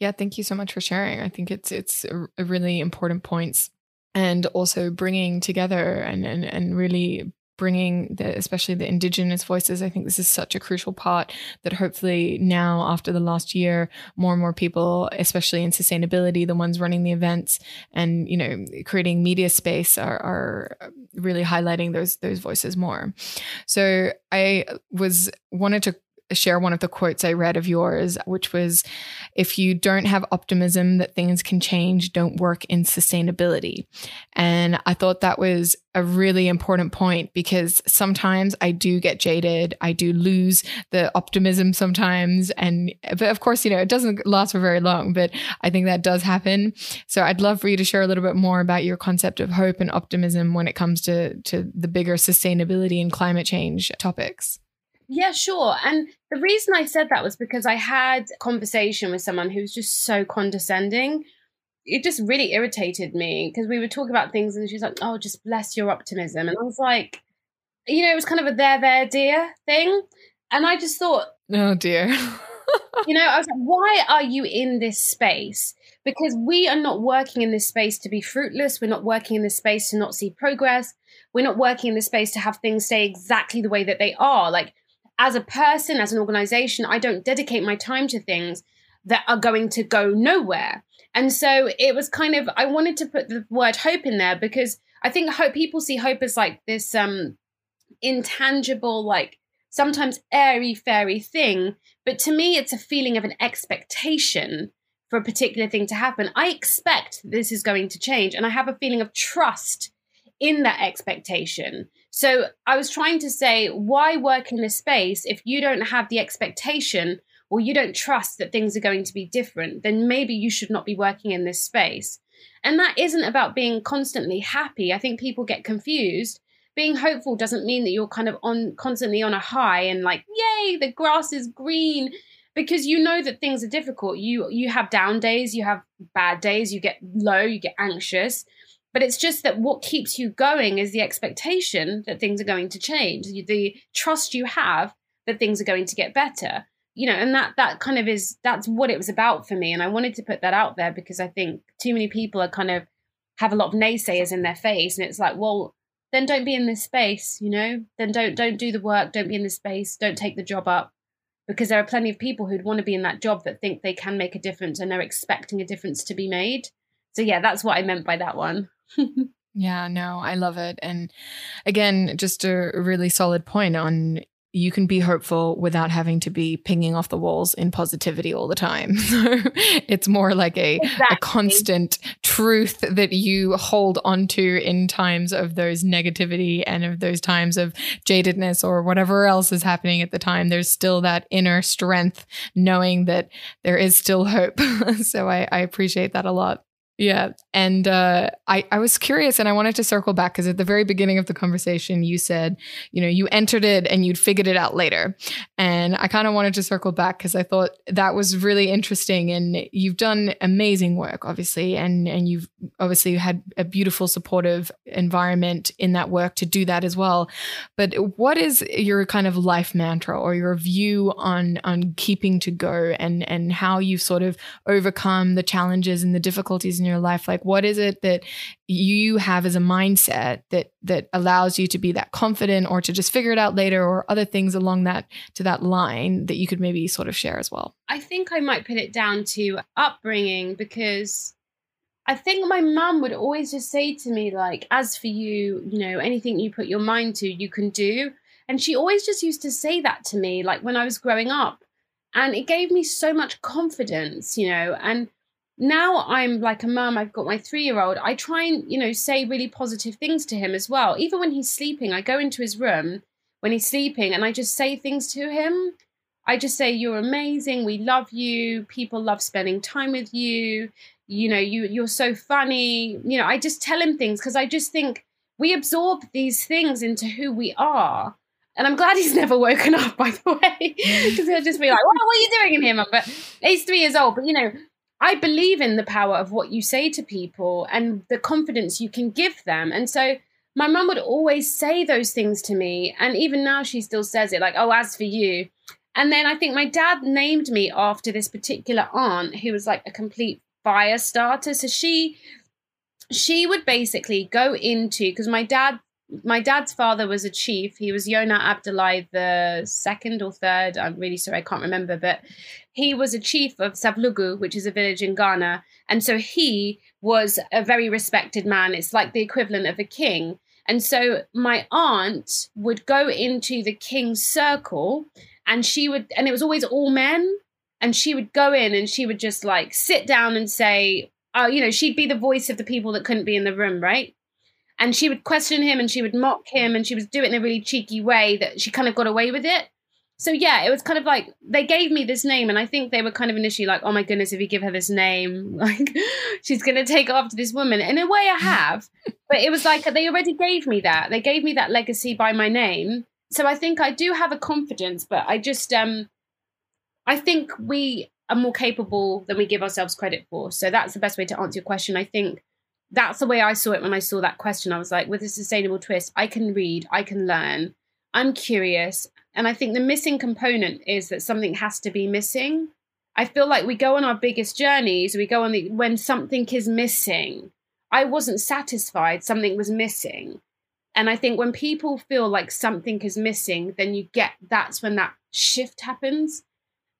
Yeah, thank you so much for sharing. I think it's it's a really important points and also bringing together and and, and really bringing the especially the indigenous voices i think this is such a crucial part that hopefully now after the last year more and more people especially in sustainability the ones running the events and you know creating media space are, are really highlighting those those voices more. So i was wanted to share one of the quotes I read of yours, which was if you don't have optimism that things can change, don't work in sustainability. And I thought that was a really important point because sometimes I do get jaded. I do lose the optimism sometimes. And, but of course, you know, it doesn't last for very long, but I think that does happen. So I'd love for you to share a little bit more about your concept of hope and optimism when it comes to, to the bigger sustainability and climate change topics. Yeah, sure. And the reason I said that was because I had a conversation with someone who was just so condescending. It just really irritated me because we were talking about things and she's like, oh, just bless your optimism. And I was like, you know, it was kind of a there, there, dear thing. And I just thought, oh dear. you know, I was like, why are you in this space? Because we are not working in this space to be fruitless. We're not working in this space to not see progress. We're not working in this space to have things stay exactly the way that they are. Like, as a person, as an organization, I don't dedicate my time to things that are going to go nowhere. And so it was kind of, I wanted to put the word hope in there because I think hope, people see hope as like this um, intangible, like sometimes airy fairy thing. But to me, it's a feeling of an expectation for a particular thing to happen. I expect this is going to change, and I have a feeling of trust in that expectation. So I was trying to say, why work in this space if you don't have the expectation or you don't trust that things are going to be different? Then maybe you should not be working in this space. And that isn't about being constantly happy. I think people get confused. Being hopeful doesn't mean that you're kind of on constantly on a high and like, yay, the grass is green because you know that things are difficult. You you have down days, you have bad days, you get low, you get anxious. But it's just that what keeps you going is the expectation that things are going to change, the trust you have that things are going to get better. You know, and that that kind of is that's what it was about for me. And I wanted to put that out there because I think too many people are kind of have a lot of naysayers in their face, and it's like, well, then don't be in this space, you know. Then don't don't do the work, don't be in this space, don't take the job up because there are plenty of people who'd want to be in that job that think they can make a difference and they're expecting a difference to be made. So yeah, that's what I meant by that one. yeah, no, I love it. And again, just a really solid point on you can be hopeful without having to be pinging off the walls in positivity all the time. So it's more like a, exactly. a constant truth that you hold onto in times of those negativity and of those times of jadedness or whatever else is happening at the time. There's still that inner strength knowing that there is still hope. so I, I appreciate that a lot. Yeah. And uh, I, I was curious and I wanted to circle back because at the very beginning of the conversation, you said, you know, you entered it and you'd figured it out later. And I kind of wanted to circle back because I thought that was really interesting. And you've done amazing work, obviously. And, and you've obviously had a beautiful, supportive environment in that work to do that as well. But what is your kind of life mantra or your view on, on keeping to go and, and how you've sort of overcome the challenges and the difficulties in your life like what is it that you have as a mindset that that allows you to be that confident or to just figure it out later or other things along that to that line that you could maybe sort of share as well i think i might put it down to upbringing because I think my mum would always just say to me, like, as for you, you know, anything you put your mind to, you can do. And she always just used to say that to me, like when I was growing up. And it gave me so much confidence, you know. And now I'm like a mum, I've got my three year old. I try and, you know, say really positive things to him as well. Even when he's sleeping, I go into his room when he's sleeping and I just say things to him. I just say, You're amazing. We love you. People love spending time with you. You know, you, you're so funny. You know, I just tell him things because I just think we absorb these things into who we are. And I'm glad he's never woken up, by the way, because he'll just be like, well, what are you doing in here, mum? But he's three years old. But, you know, I believe in the power of what you say to people and the confidence you can give them. And so my mum would always say those things to me. And even now she still says it like, oh, as for you. And then I think my dad named me after this particular aunt who was like a complete fire starter. So she she would basically go into because my dad my dad's father was a chief. He was Yona Abdullahi the second or third. I'm really sorry, I can't remember, but he was a chief of Sablugu, which is a village in Ghana. And so he was a very respected man. It's like the equivalent of a king. And so my aunt would go into the king's circle and she would, and it was always all men. And she would go in and she would just like sit down and say, oh, you know, she'd be the voice of the people that couldn't be in the room, right? And she would question him and she would mock him and she would do it in a really cheeky way that she kind of got away with it so yeah, it was kind of like they gave me this name, and I think they were kind of initially like, "Oh my goodness, if you give her this name, like she's gonna take after this woman." In a way, I have, but it was like they already gave me that. They gave me that legacy by my name, so I think I do have a confidence. But I just, um, I think we are more capable than we give ourselves credit for. So that's the best way to answer your question. I think that's the way I saw it when I saw that question. I was like, with a sustainable twist, I can read, I can learn, I'm curious. And I think the missing component is that something has to be missing. I feel like we go on our biggest journeys, we go on the when something is missing. I wasn't satisfied, something was missing. And I think when people feel like something is missing, then you get that's when that shift happens.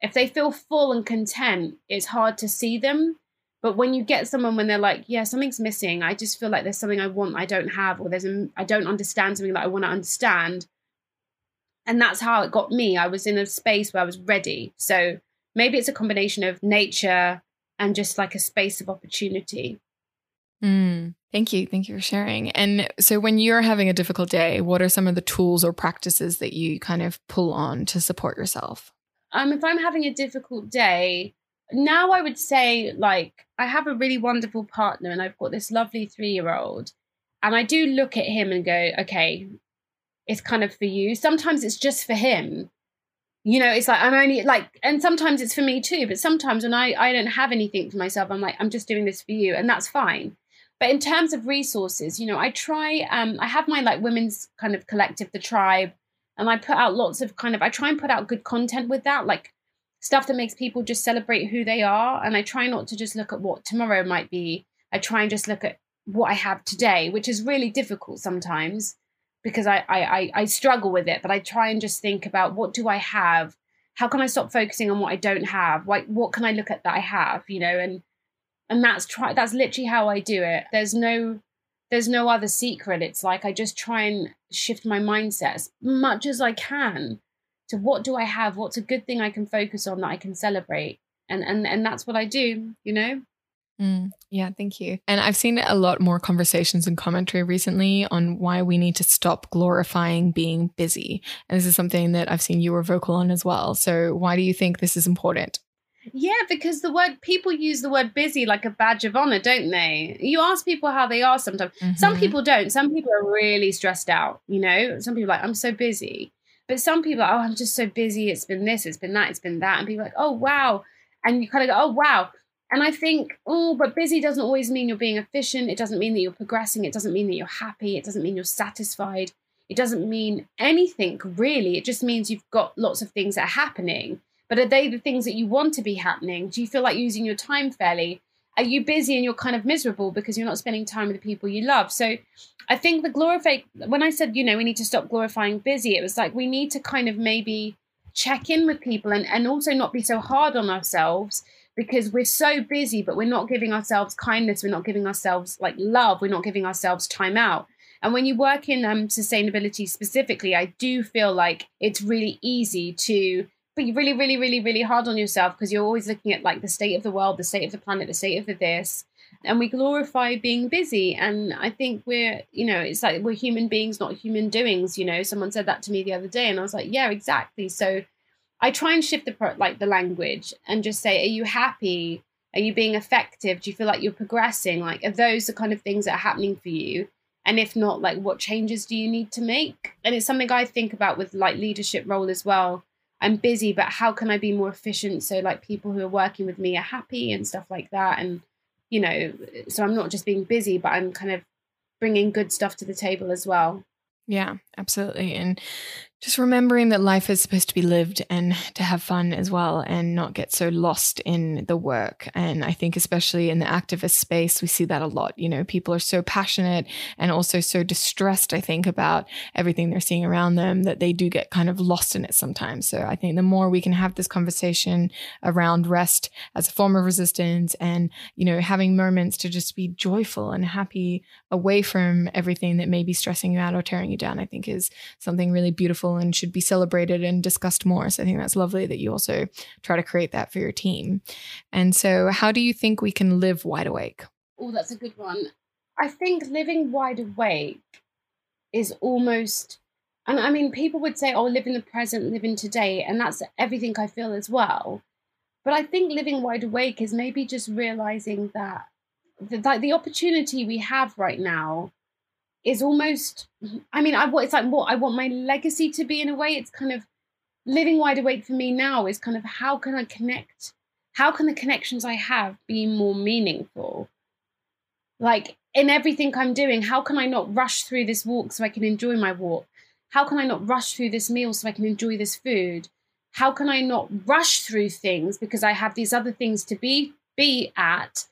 If they feel full and content, it's hard to see them. But when you get someone when they're like, yeah, something's missing, I just feel like there's something I want I don't have, or there's a, I don't understand something that I want to understand. And that's how it got me. I was in a space where I was ready. So maybe it's a combination of nature and just like a space of opportunity. Mm, thank you. Thank you for sharing. And so, when you're having a difficult day, what are some of the tools or practices that you kind of pull on to support yourself? Um, if I'm having a difficult day, now I would say like I have a really wonderful partner and I've got this lovely three year old. And I do look at him and go, okay, it's kind of for you. Sometimes it's just for him. You know, it's like I'm only like, and sometimes it's for me too. But sometimes when I, I don't have anything for myself, I'm like, I'm just doing this for you. And that's fine. But in terms of resources, you know, I try, um, I have my like women's kind of collective, the tribe, and I put out lots of kind of, I try and put out good content with that. Like stuff that makes people just celebrate who they are. And I try not to just look at what tomorrow might be. I try and just look at what I have today, which is really difficult sometimes because I, I, I struggle with it. But I try and just think about what do I have? How can I stop focusing on what I don't have? Like what can I look at that I have? You know, and and that's try that's literally how I do it. There's no there's no other secret. It's like I just try and shift my mindset as much as I can to what do I have? What's a good thing I can focus on that I can celebrate? And and and that's what I do, you know? Mm, yeah, thank you. And I've seen a lot more conversations and commentary recently on why we need to stop glorifying being busy. And this is something that I've seen you were vocal on as well. So, why do you think this is important? Yeah, because the word people use the word busy like a badge of honor, don't they? You ask people how they are sometimes. Mm-hmm. Some people don't. Some people are really stressed out, you know? Some people like, I'm so busy. But some people, oh, I'm just so busy. It's been this, it's been that, it's been that. And people like, oh, wow. And you kind of go, oh, wow. And I think, oh, but busy doesn't always mean you're being efficient. It doesn't mean that you're progressing. It doesn't mean that you're happy. It doesn't mean you're satisfied. It doesn't mean anything really. It just means you've got lots of things that are happening. But are they the things that you want to be happening? Do you feel like using your time fairly? Are you busy and you're kind of miserable because you're not spending time with the people you love? So i think the glorify when i said you know we need to stop glorifying busy it was like we need to kind of maybe check in with people and, and also not be so hard on ourselves because we're so busy but we're not giving ourselves kindness we're not giving ourselves like love we're not giving ourselves time out. And when you work in um, sustainability specifically i do feel like it's really easy to be really, really, really, really hard on yourself because you're always looking at like the state of the world, the state of the planet, the state of the this. And we glorify being busy. And I think we're, you know, it's like we're human beings, not human doings. You know, someone said that to me the other day, and I was like, yeah, exactly. So I try and shift the like the language and just say, are you happy? Are you being effective? Do you feel like you're progressing? Like, are those the kind of things that are happening for you? And if not, like, what changes do you need to make? And it's something I think about with like leadership role as well I'm busy, but how can I be more efficient so like people who are working with me are happy and stuff like that? And you know, so I'm not just being busy, but I'm kind of bringing good stuff to the table as well. Yeah, absolutely. And just remembering that life is supposed to be lived and to have fun as well and not get so lost in the work. And I think, especially in the activist space, we see that a lot. You know, people are so passionate and also so distressed, I think, about everything they're seeing around them that they do get kind of lost in it sometimes. So I think the more we can have this conversation around rest as a form of resistance and, you know, having moments to just be joyful and happy away from everything that may be stressing you out or tearing you down, I think is something really beautiful and should be celebrated and discussed more. So I think that's lovely that you also try to create that for your team. And so, how do you think we can live wide awake? Oh, that's a good one. I think living wide awake is almost, and I mean, people would say, oh, live in the present, live in today. And that's everything I feel as well. But I think living wide awake is maybe just realizing that the, like the opportunity we have right now is almost i mean i it's like what i want my legacy to be in a way it's kind of living wide awake for me now is kind of how can i connect how can the connections i have be more meaningful like in everything I'm doing, how can I not rush through this walk so I can enjoy my walk? How can I not rush through this meal so I can enjoy this food? How can I not rush through things because I have these other things to be be at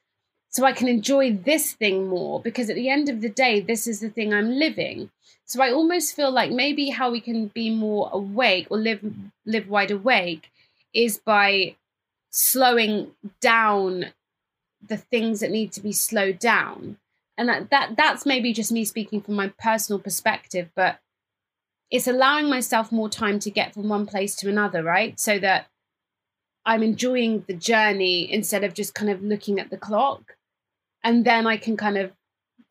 so I can enjoy this thing more because at the end of the day this is the thing I'm living. So I almost feel like maybe how we can be more awake or live live wide awake is by slowing down the things that need to be slowed down. And that, that that's maybe just me speaking from my personal perspective but it's allowing myself more time to get from one place to another right? So that i'm enjoying the journey instead of just kind of looking at the clock and then i can kind of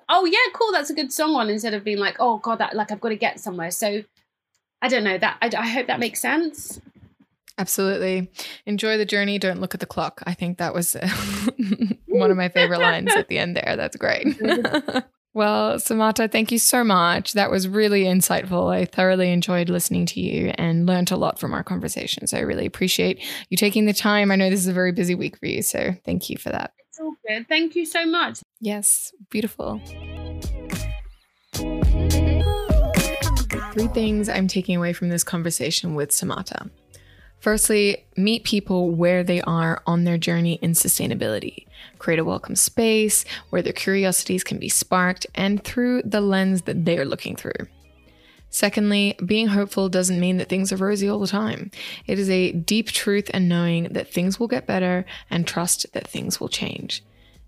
oh yeah cool that's a good song on instead of being like oh god that like i've got to get somewhere so i don't know that i, I hope that makes sense Absolutely. Enjoy the journey. Don't look at the clock. I think that was one of my favorite lines at the end there. That's great. well, Samata, thank you so much. That was really insightful. I thoroughly enjoyed listening to you and learned a lot from our conversation. So I really appreciate you taking the time. I know this is a very busy week for you. So thank you for that. All good. Thank you so much. Yes, beautiful. Three things I'm taking away from this conversation with Samata. Firstly, meet people where they are on their journey in sustainability. Create a welcome space where their curiosities can be sparked and through the lens that they are looking through. Secondly, being hopeful doesn't mean that things are rosy all the time. It is a deep truth and knowing that things will get better and trust that things will change.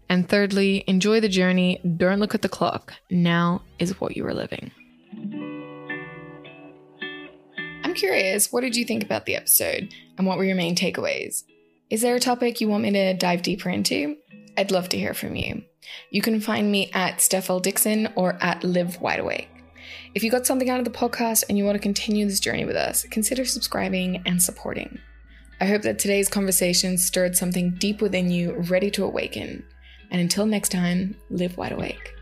And thirdly, enjoy the journey. Don't look at the clock. Now is what you are living. I'm curious, what did you think about the episode and what were your main takeaways? Is there a topic you want me to dive deeper into? I'd love to hear from you. You can find me at Steph. Dixon or at Live Wide Awake. If you got something out of the podcast and you want to continue this journey with us, consider subscribing and supporting. I hope that today's conversation stirred something deep within you, ready to awaken. And until next time, live wide awake.